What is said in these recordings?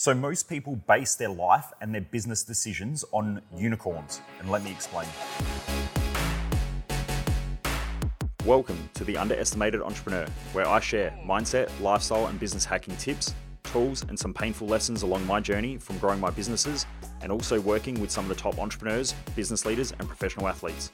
So, most people base their life and their business decisions on unicorns. And let me explain. Welcome to The Underestimated Entrepreneur, where I share mindset, lifestyle, and business hacking tips, tools, and some painful lessons along my journey from growing my businesses and also working with some of the top entrepreneurs, business leaders, and professional athletes.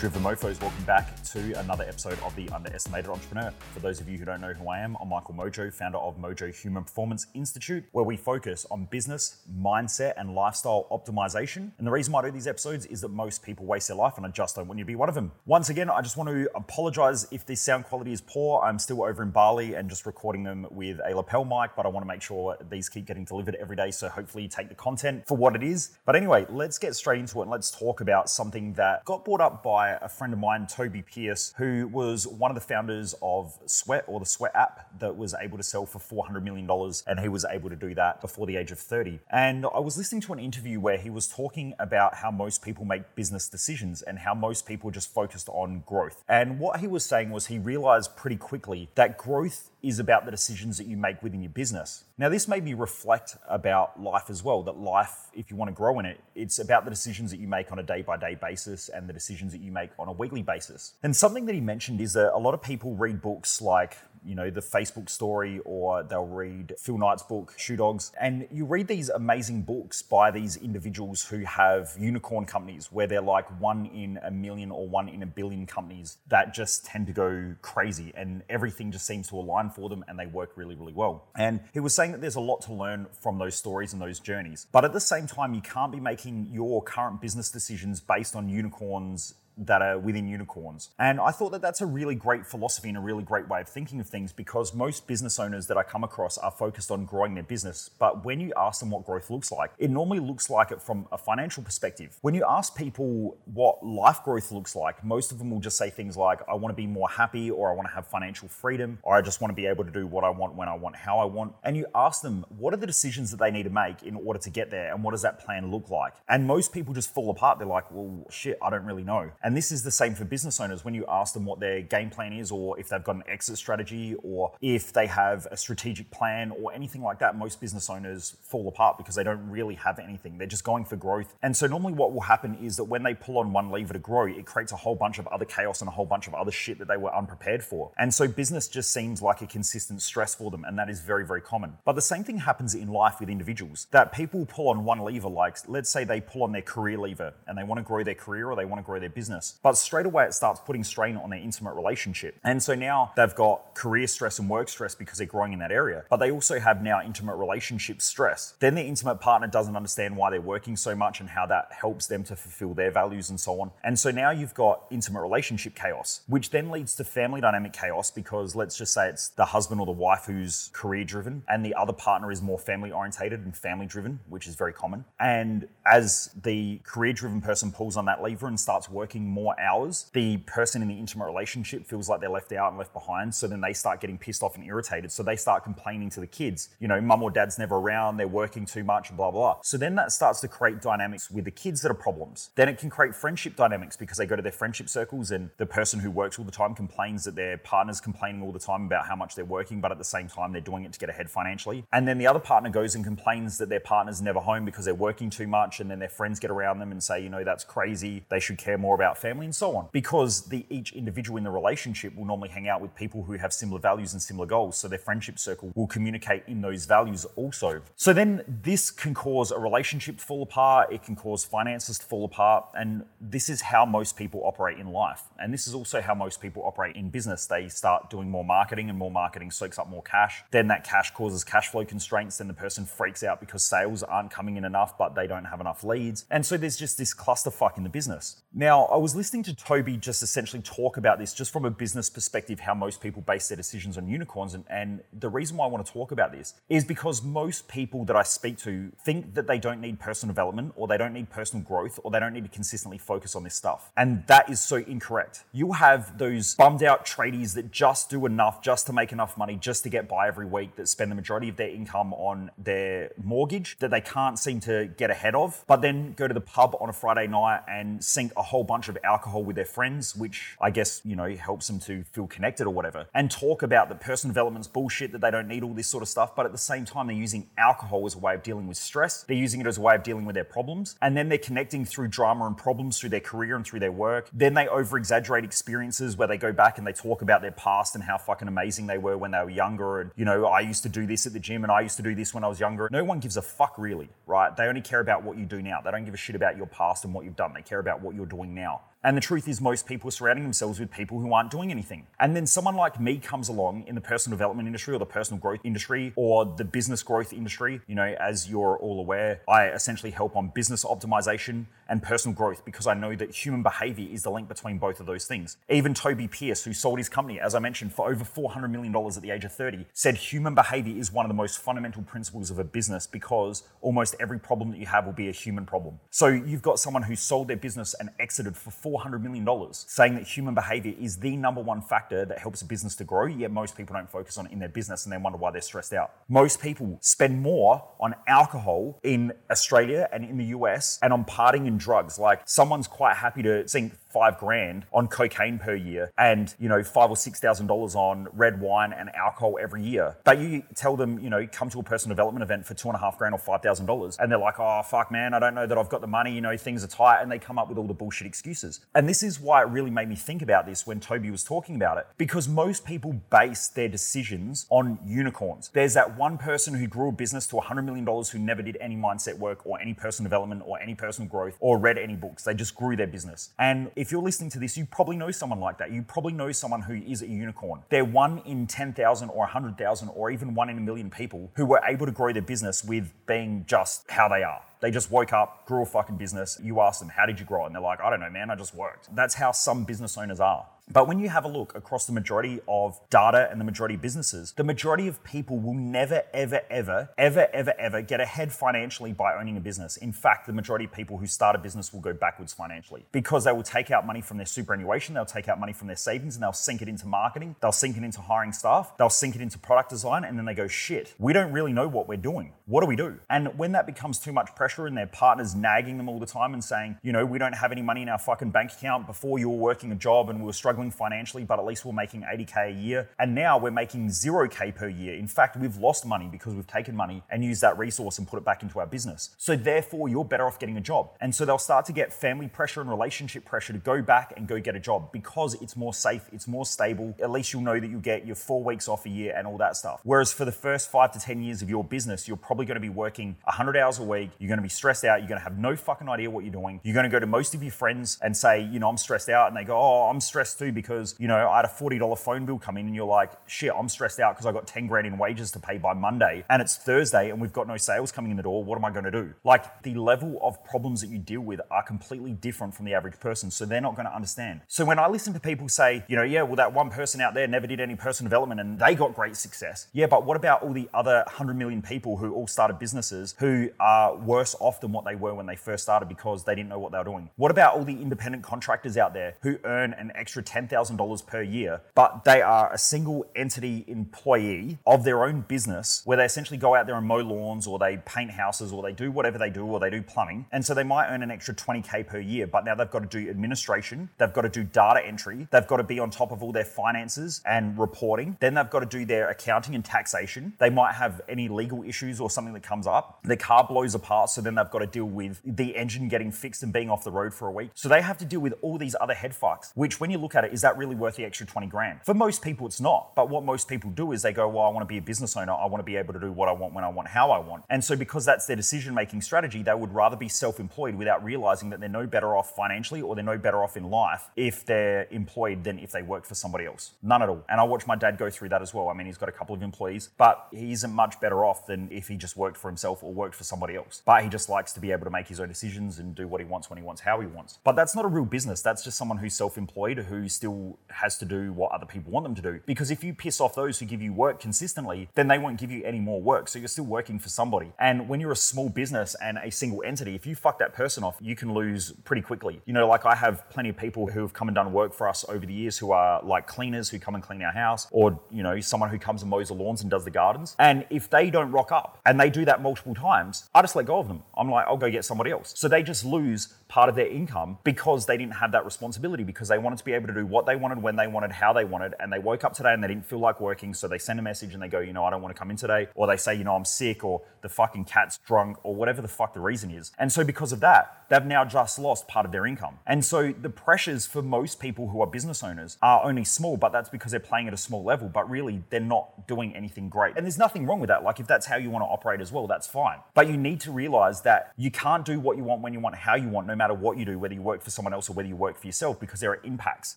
Driven Mofos, welcome back to another episode of The Underestimated Entrepreneur. For those of you who don't know who I am, I'm Michael Mojo, founder of Mojo Human Performance Institute, where we focus on business, mindset, and lifestyle optimization. And the reason why I do these episodes is that most people waste their life, and I just don't want you to be one of them. Once again, I just want to apologize if the sound quality is poor. I'm still over in Bali and just recording them with a lapel mic, but I want to make sure these keep getting delivered every day. So hopefully, you take the content for what it is. But anyway, let's get straight into it and let's talk about something that got brought up by a friend of mine, Tobi Pearce, who was one of the founders of Sweat or the Sweat app that was able to sell for $400 million. And he was able to do that before the age of 30. And I was listening to an interview where he was talking about how most people make business decisions and how most people just focused on growth. And what he was saying was he realized pretty quickly that growth is about the decisions that you make within your business. Now, this made me reflect about life as well that life, if you want to grow in it, it's about the decisions that you make on a day by day basis and the decisions that you make on a weekly basis. And something that he mentioned is that a lot of people read books like you know, the Facebook story or they'll read Phil Knight's book, Shoe Dogs. And you read these amazing books by these individuals who have unicorn companies where they're like one in a million or one in a billion companies that just tend to go crazy and everything just seems to align for them and they work really, really well. And he was saying that there's a lot to learn from those stories and those journeys. But at the same time, you can't be making your current business decisions based on unicorns that are within unicorns. And I thought that that's a really great philosophy and a really great way of thinking of things because most business owners that I come across are focused on growing their business. But when you ask them what growth looks like, it normally looks like it from a financial perspective. When you ask people what life growth looks like, most of them will just say things like, I want to be more happy, or I want to have financial freedom, or I just want to be able to do what I want when I want, how I want. And you ask them, what are the decisions that they need to make in order to get there? And what does that plan look like? And most people just fall apart. They're like, well, shit, I don't really know. And this is the same for business owners when you ask them what their game plan is, or if they've got an exit strategy, or if they have a strategic plan, or anything like that. Most business owners fall apart because they don't really have anything. They're just going for growth. And so, normally, what will happen is that when they pull on one lever to grow, it creates a whole bunch of other chaos and a whole bunch of other shit that they were unprepared for. And so, business just seems like a consistent stress for them, and that is very, very common. But the same thing happens in life with individuals that people pull on one lever, like let's say they pull on their career lever and they want to grow their career or they want to grow their business. But straight away, it starts putting strain on their intimate relationship. And so now they've got career stress and work stress because they're growing in that area. But they also have now intimate relationship stress. Then their intimate partner doesn't understand why they're working so much and how that helps them to fulfill their values and so on. And so now you've got intimate relationship chaos, which then leads to family dynamic chaos because let's just say it's the husband or the wife who's career driven and the other partner is more family orientated and family driven, which is very common. And as the career driven person pulls on that lever and starts working more hours, the person in the intimate relationship feels like they're left out and left behind. So then they start getting pissed off and irritated. So they start complaining to the kids, you know, mum or dad's never around, they're working too much, blah, blah. So then that starts to create dynamics with the kids that are problems. Then it can create friendship dynamics because they go to their friendship circles and the person who works all the time complains that their partner's complaining all the time about how much they're working, but at the same time, they're doing it to get ahead financially. And then the other partner goes and complains that their partner's never home because they're working too much. And then their friends get around them and say, you know, that's crazy. They should care more about family and so on. Because because the each individual in the relationship will normally hang out with people who have similar values and similar goals. So their friendship circle will communicate in those values also. So then this can cause a relationship to fall apart, it can cause finances to fall apart, and this is how most people operate in life. And this is also how most people operate in business. They start doing more marketing and more marketing soaks up more cash. Then that cash causes cash flow constraints, then the person freaks out because sales aren't coming in enough, but they don't have enough leads. And so there's just this clusterfuck in the business. Now, I was listening to Tobi just essentially talk about this just from a business perspective, how most people base their decisions on unicorns. And, and the reason why I want to talk about this is because most people that I speak to think that they don't need personal development or they don't need personal growth or they don't need to consistently focus on this stuff. And that is so incorrect. You'll have those bummed out tradies that just do enough just to make enough money, just to get by every week, that spend the majority of their income on their mortgage that they can't seem to get ahead of, but then go to the pub on a Friday night and sink a whole bunch of of alcohol with their friends, which I guess, you know, helps them to feel connected or whatever, and talk about that personal development's bullshit, that they don't need all this sort of stuff. But at the same time, they're using alcohol as a way of dealing with stress. They're using it as a way of dealing with their problems. And then they're connecting through drama and problems through their career and through their work. Then they over exaggerate experiences where they go back and they talk about their past and how fucking amazing they were when they were younger. And, you know, I used to do this at the gym and I used to do this when I was younger. No one gives a fuck really, right? They only care about what you do now. They don't give a shit about your past and what you've done. They care about what you're doing now. 鸟，And the truth is, most people are surrounding themselves with people who aren't doing anything. And then someone like me comes along in the personal development industry or the personal growth industry or the business growth industry. You know, as you're all aware, I essentially help on business optimization and personal growth because I know that human behavior is the link between both of those things. Even Tobi Pearce, who sold his company, as I mentioned, for over $400 million at the age of 30, said human behavior is one of the most fundamental principles of a business because almost every problem that you have will be a human problem. So you've got someone who sold their business and exited for $400 million, saying that human behavior is the number one factor that helps a business to grow, yet most people don't focus on it in their business and then wonder why they're stressed out. Most people spend more on alcohol in Australia and in the US and on partying and drugs. Like someone's quite happy to sink five grand on cocaine per year and you know five or six thousand dollars on red wine and alcohol every year. But you tell them you know come to a personal development event for two and a half grand or five thousand dollars and they're like oh fuck man i don't know that i've got the money you know things are tight and they come up with all the bullshit excuses. And this is why it really made me think about this when tobi was talking about it because most people base their decisions on unicorns. There's that one person who grew a business to $100 million who never did any mindset work or any personal development or any personal growth or read any books. They just grew their business. And if you're listening to this, you probably know someone like that. You probably know someone who is a unicorn. They're one in 10,000 or 100,000 or even one in a million people who were able to grow their business with being just how they are. They just woke up, grew a fucking business. You ask them, how did you grow? And they're like, I don't know, man, I just worked. That's how some business owners are. But when you have a look across the majority of data and the majority of businesses, the majority of people will never, ever, ever, ever, ever, ever get ahead financially by owning a business. In fact, the majority of people who start a business will go backwards financially because they will take out money from their superannuation, they'll take out money from their savings, and they'll sink it into marketing, they'll sink it into hiring staff, they'll sink it into product design, and then they go, shit, we don't really know what we're doing. What do we do? And when that becomes too much pressure and their partner's nagging them all the time and saying, you know, we don't have any money in our fucking bank account before you were working a job and we were struggling financially, but at least we're making 80K a year. And now we're making 0K per year. In fact, we've lost money because we've taken money and used that resource and put it back into our business. So therefore, you're better off getting a job. And so they'll start to get family pressure and relationship pressure to go back and go get a job because it's more safe, it's more stable. At least you'll know that you'll get your four weeks off a year and all that stuff. Whereas for the first five to 10 years of your business, you're probably going to be working 100 hours a week. You're going to be stressed out. You're going to have no fucking idea what you're doing. You're going to go to most of your friends and say, you know, I'm stressed out. And they go, oh, I'm stressed too because, you know, I had a $40 phone bill come in and you're like, shit, I'm stressed out because I got 10 grand in wages to pay by Monday and it's Thursday and we've got no sales coming in the door. What am I going to do? Like the level of problems that you deal with are completely different from the average person. So they're not going to understand. So when I listen to people say, you know, yeah, well, that one person out there never did any personal development and they got great success. Yeah, but what about all the other 100 million people who all started businesses who are worse off than what they were when they first started because they didn't know what they were doing? What about all the independent contractors out there who earn an extra $10,000 per year, but they are a single entity employee of their own business where they essentially go out there and mow lawns or they paint houses or they do whatever they do or they do plumbing. And so they might earn an extra 20K per year, but now they've got to do administration, they've got to do data entry, they've got to be on top of all their finances and reporting. Then they've got to do their accounting and taxation. They might have any legal issues or something that comes up. The car blows apart, so then they've got to deal with the engine getting fixed and being off the road for a week. So they have to deal with all these other head fucks, which when you look at it, is that really worth the extra 20 grand? For most people, it's not. But what most people do is they go, well, I want to be a business owner. I want to be able to do what I want when I want, how I want. And so because that's their decision making strategy, they would rather be self employed without realizing that they're no better off financially or they're no better off in life if they're employed than if they work for somebody else. None at all. And I watch my dad go through that as well. I mean, he's got a couple of employees, but he isn't much better off than if he just worked for himself or worked for somebody else. But he just likes to be able to make his own decisions and do what he wants when he wants, how he wants. But that's not a real business. That's just someone who's self employed, who's still has to do what other people want them to do. Because if you piss off those who give you work consistently, then they won't give you any more work. So you're still working for somebody. And when you're a small business and a single entity, if you fuck that person off, you can lose pretty quickly. You know, like I have plenty of people who have come and done work for us over the years who are like cleaners who come and clean our house, or, you know, someone who comes and mows the lawns and does the gardens. And if they don't rock up and they do that multiple times, I just let go of them. I'm like, I'll go get somebody else. So they just lose part of their income because they didn't have that responsibility because they wanted to be able to do what they wanted when they wanted how they wanted and they woke up today and they didn't feel like working so they send a message and they go you know I don't want to come in today or they say you know I'm sick or the fucking cat's drunk or whatever the fuck the reason is. And so because of that they've now just lost part of their income. And so the pressures for most people who are business owners are only small but that's because they're playing at a small level but really they're not doing anything great. And there's nothing wrong with that. Like if that's how you want to operate as well that's fine. But you need to realize that you can't do what you want when you want how you want no matter what you do, whether you work for someone else or whether you work for yourself, because there are impacts.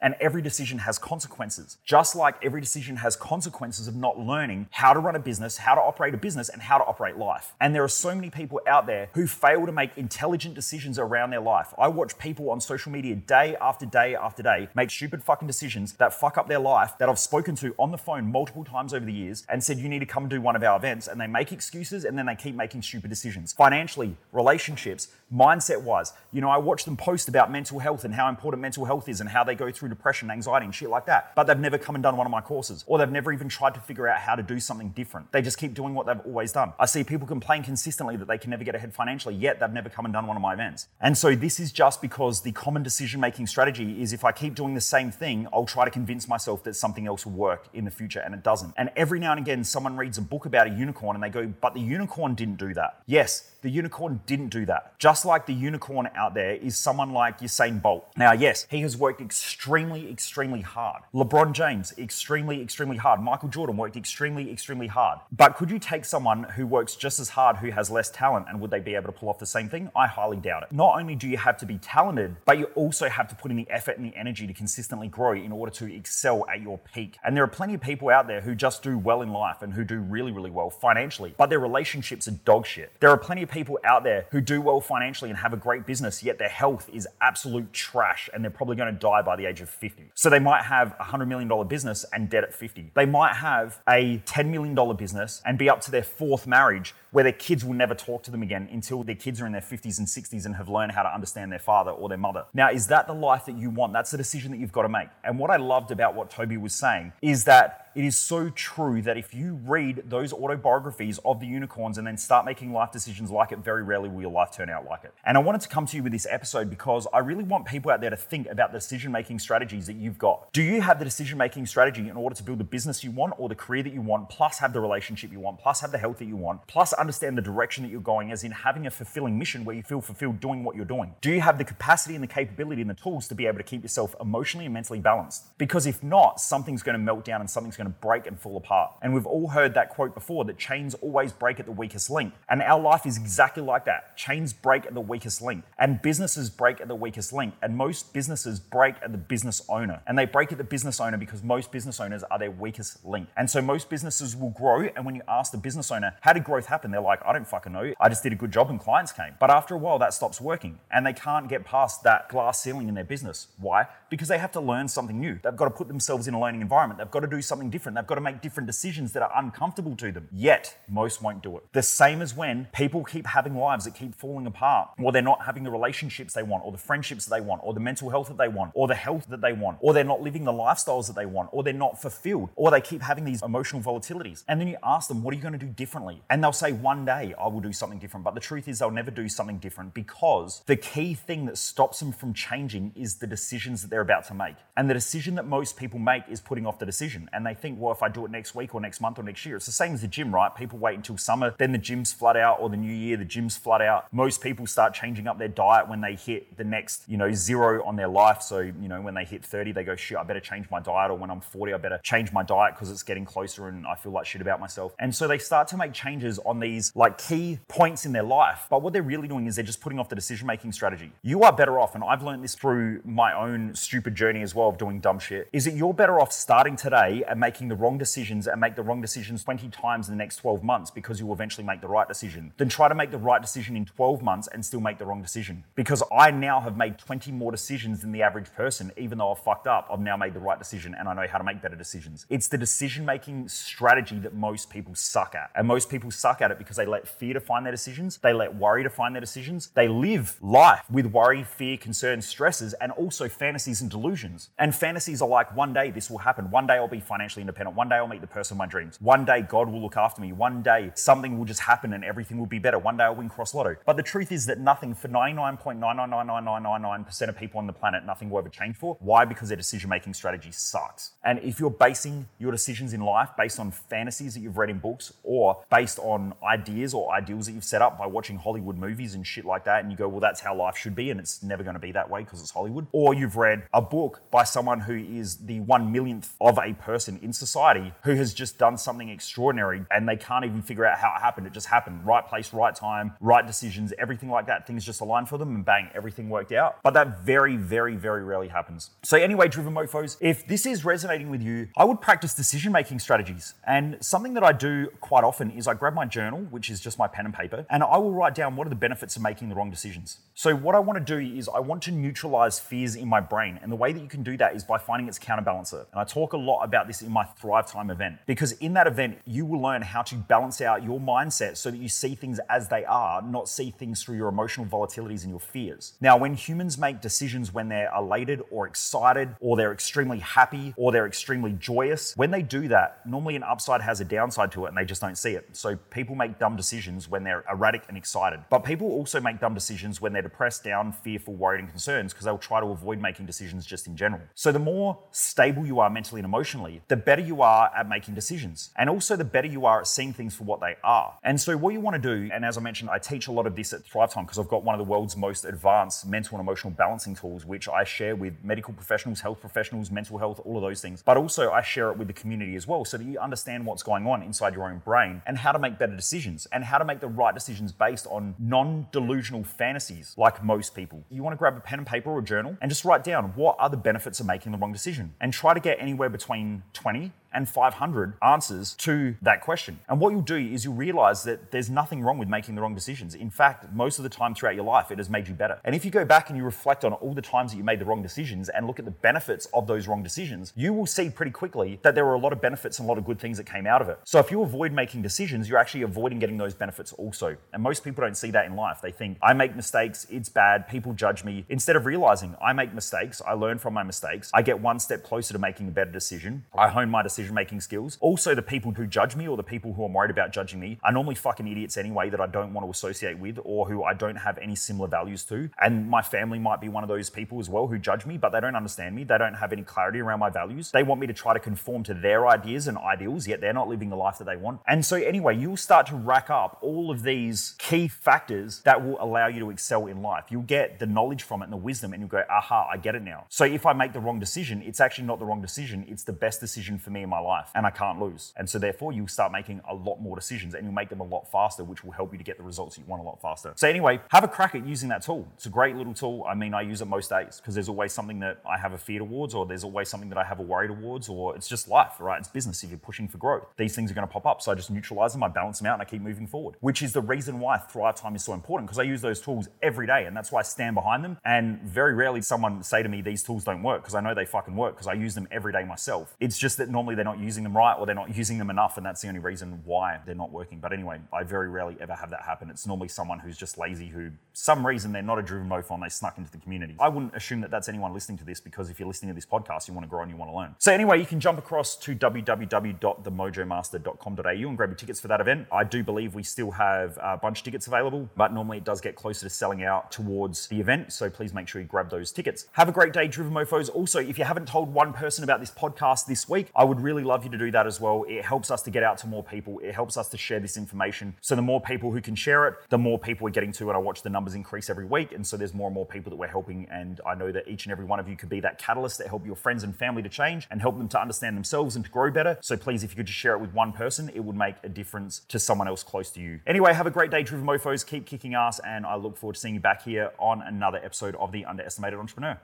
And every decision has consequences. Just like every decision has consequences of not learning how to run a business, how to operate a business, and how to operate life. And there are so many people out there who fail to make intelligent decisions around their life. I watch people on social media day after day after day make stupid fucking decisions that fuck up their life that I've spoken to on the phone multiple times over the years and said, you need to come do one of our events. And they make excuses and then they keep making stupid decisions. Financially, relationships, mindset wise. You know, I watch them post about mental health and how important mental health is and how they go through depression, anxiety, and shit like that. But they've never come and done one of my courses, or they've never even tried to figure out how to do something different. They just keep doing what they've always done. I see people complain consistently that they can never get ahead financially, yet they've never come and done one of my events. And so this is just because the common decision making strategy is if I keep doing the same thing, I'll try to convince myself that something else will work in the future, and it doesn't. And every now and again, someone reads a book about a unicorn and they go, but the unicorn didn't do that. Yes, the unicorn didn't do that. Just like the unicorn out there is someone like Usain Bolt. Now, yes, he has worked extremely, extremely hard. LeBron James, extremely, extremely hard. Michael Jordan worked extremely, extremely hard. But could you take someone who works just as hard who has less talent and would they be able to pull off the same thing? I highly doubt it. Not only do you have to be talented, but you also have to put in the effort and the energy to consistently grow in order to excel at your peak. And there are plenty of people out there who just do well in life and who do really, really well financially, but their relationships are dog shit. There are plenty of people out there who do well financially and have a great business, yet their health is absolute trash and they're probably going to die by the age of 50. So they might have a $100 million business and dead at 50. They might have a $10 million business and be up to their fourth marriage where their kids will never talk to them again until their kids are in their 50s and 60s and have learned how to understand their father or their mother. Now, is that the life that you want? That's the decision that you've got to make. And what I loved about what Tobi was saying is that it is so true that if you read those autobiographies of the unicorns and then start making life decisions like it, very rarely will your life turn out like it. And I wanted to come to you with this episode because I really want people out there to think about the decision making strategies that you've got. Do you have the decision making strategy in order to build the business you want or the career that you want, plus have the relationship you want, plus have the health that you want, plus understand the direction that you're going, as in having a fulfilling mission where you feel fulfilled doing what you're doing? Do you have the capacity and the capability and the tools to be able to keep yourself emotionally and mentally balanced? Because if not, something's going to melt down and something's going to break and fall apart. And we've all heard that quote before that chains always break at the weakest link. And our life is exactly like that. Chains break at the weakest link, and businesses break at the weakest link. And most businesses break at the business owner. And they break at the business owner because most business owners are their weakest link. And so most businesses will grow. And when you ask the business owner, how did growth happen? They're like, I don't fucking know. I just did a good job and clients came. But after a while, that stops working. And they can't get past that glass ceiling in their business. Why? Because they have to learn something new. They've got to put themselves in a learning environment. They've got to do something different. They've got to make different decisions that are uncomfortable to them. Yet, most won't do it. The same as when people keep having lives that keep falling apart, or they're not having the relationships they want, or the friendships that they want, or the mental health that they want, or the health that they want, or they're not living the lifestyles that they want, or they're not fulfilled, or they keep having these emotional volatilities. And then you ask them, what are you going to do differently? And they'll say, one day I will do something different. But the truth is, they'll never do something different because the key thing that stops them from changing is the decisions that they're about to make. And the decision that most people make is putting off the decision. And they think, well, if I do it next week or next month or next year, it's the same as the gym, right? People wait until summer, then the gyms flood out, or the new year, the gyms flood out. Most people start changing up their diet when they hit the next, you know, zero on their life. So, you know, when they hit 30, they go, shit, I better change my diet. Or when I'm 40, I better change my diet because it's getting closer and I feel like shit about myself. And so they start to make changes on these like key points in their life. But what they're really doing is they're just putting off the decision making strategy. You are better off, and I've learned this through my own stupid journey as well of doing dumb shit, is that you're better off starting today and making making the wrong decisions and make the wrong decisions 20 times in the next 12 months because you will eventually make the right decision than try to make the right decision in 12 months and still make the wrong decision. Because I now have made 20 more decisions than the average person, even though I've fucked up, I've now made the right decision and I know how to make better decisions. It's the decision making strategy that most people suck at. And most people suck at it because they let fear define their decisions, they let worry define their decisions, they live life with worry, fear, concerns, stresses, and also fantasies and delusions. And fantasies are like, one day this will happen. One day I'll be financially independent. One day I'll meet the person of my dreams. One day God will look after me. One day something will just happen and everything will be better. One day I'll win cross lotto. But the truth is that nothing for 99.9999999% of people on the planet, nothing will ever change for. Why? Because their decision making strategy sucks. And if you're basing your decisions in life based on fantasies that you've read in books or based on ideas or ideals that you've set up by watching Hollywood movies and shit like that, and you go, well, that's how life should be, and it's never going to be that way because it's Hollywood, or you've read a book by someone who is the one millionth of a person in society who has just done something extraordinary and they can't even figure out how it happened. It just happened. Right place, right time, right decisions, everything like that. Things just aligned for them and bang, everything worked out. But that very, very, very rarely happens. So, anyway, driven mofos, if this is resonating with you, I would practice decision making strategies. And something that I do quite often is I grab my journal, which is just my pen and paper, and I will write down what are the benefits of making the wrong decisions. So, what I want to do is I want to neutralize fears in my brain. And the way that you can do that is by finding its counterbalancer. And I talk a lot about this in my Thrive Time event because in that event, you will learn how to balance out your mindset so that you see things as they are, not see things through your emotional volatilities and your fears. Now, when humans make decisions when they're elated or excited or they're extremely happy or they're extremely joyous, when they do that, normally an upside has a downside to it and they just don't see it. So people make dumb decisions when they're erratic and excited. But people also make dumb decisions when they're depressed, down, fearful, worried, and concerns because they'll try to avoid making decisions just in general. So the more stable you are mentally and emotionally, the better you are at making decisions. And also the better you are at seeing things for what they are. And so what you want to do, and as I mentioned, I teach a lot of this at Thrive Time because I've got one of the world's most advanced mental and emotional balancing tools, which I share with medical professionals, health professionals, mental health, all of those things. But also I share it with the community as well so that you understand what's going on inside your own brain and how to make better decisions and how to make the right decisions based on non-delusional fantasies like most people. You want to grab a pen and paper or a journal and just write down what are the benefits of making the wrong decision and try to get anywhere between 20 and 500 answers to that question. And what you'll do is you'll realize that there's nothing wrong with making the wrong decisions. In fact, most of the time throughout your life, it has made you better. And if you go back and you reflect on all the times that you made the wrong decisions and look at the benefits of those wrong decisions, you will see pretty quickly that there were a lot of benefits and a lot of good things that came out of it. So if you avoid making decisions, you're actually avoiding getting those benefits also. And most people don't see that in life. They think, I make mistakes, it's bad, people judge me. Instead of realizing I make mistakes, I learn from my mistakes, I get one step closer to making a better decision, I hone my decision making skills. Also, the people who judge me or the people who I'm worried about judging me are normally fucking idiots anyway that I don't want to associate with or who I don't have any similar values to. And my family might be one of those people as well who judge me, but they don't understand me. They don't have any clarity around my values. They want me to try to conform to their ideas and ideals, yet they're not living the life that they want. And so, anyway, you'll start to rack up all of these key factors that will allow you to excel in life. You'll get the knowledge from it and the wisdom, and you'll go, aha, I get it now. So, if I make the wrong decision, it's actually not the wrong decision, it's the best decision for me in my life, and I can't lose. And so, therefore, you'll start making a lot more decisions and you'll make them a lot faster, which will help you to get the results you want a lot faster. So, anyway, have a crack at using that tool. It's a great little tool. I mean, I use it most days because there's always something that I have a fear towards, or there's always something that I have a worry towards, or it's just life, right? It's business if you're pushing for growth. These things are going to pop up. So, I just neutralize them, I balance them out, and I keep moving forward, which is the reason why Thrive Time is so important because I use those tools every day. And that's why I stand behind them. And very rarely someone say to me, these tools don't work because I know they fucking work because I use them every day myself. It's just that normally they're not using them right or they're not using them enough. And that's the only reason why they're not working. But anyway, I very rarely ever have that happen. It's normally someone who's just lazy, who some reason they're not a driven mofo and they snuck into the community. I wouldn't assume that that's anyone listening to this because if you're listening to this podcast, you want to grow and you want to learn. So anyway, you can jump across to www.themojomaster.com.au and grab your tickets for that event. I do believe we still have a bunch of tickets available, but normally it does get closer to selling out towards the event. So please make sure you grab those tickets. Have a great day, Driven Mofos. Also, if you haven't told one person about this podcast this week, I would really love you to do that as well. It helps us to get out to more people. It helps us to share this information. So the more people who can share it, the more people we're getting to. And I watch the numbers increase every week. And so there's more and more people that we're helping. And I know that each and every one of you could be that catalyst that help your friends and family to change and help them to understand themselves and to grow better. So please, if you could just share it with one person, it would make a difference to someone else close to you. Anyway, have a great day, Driven Mofos. Keep kicking ass. And I look forward to seeing you back here on another episode of The Underestimated Entrepreneur.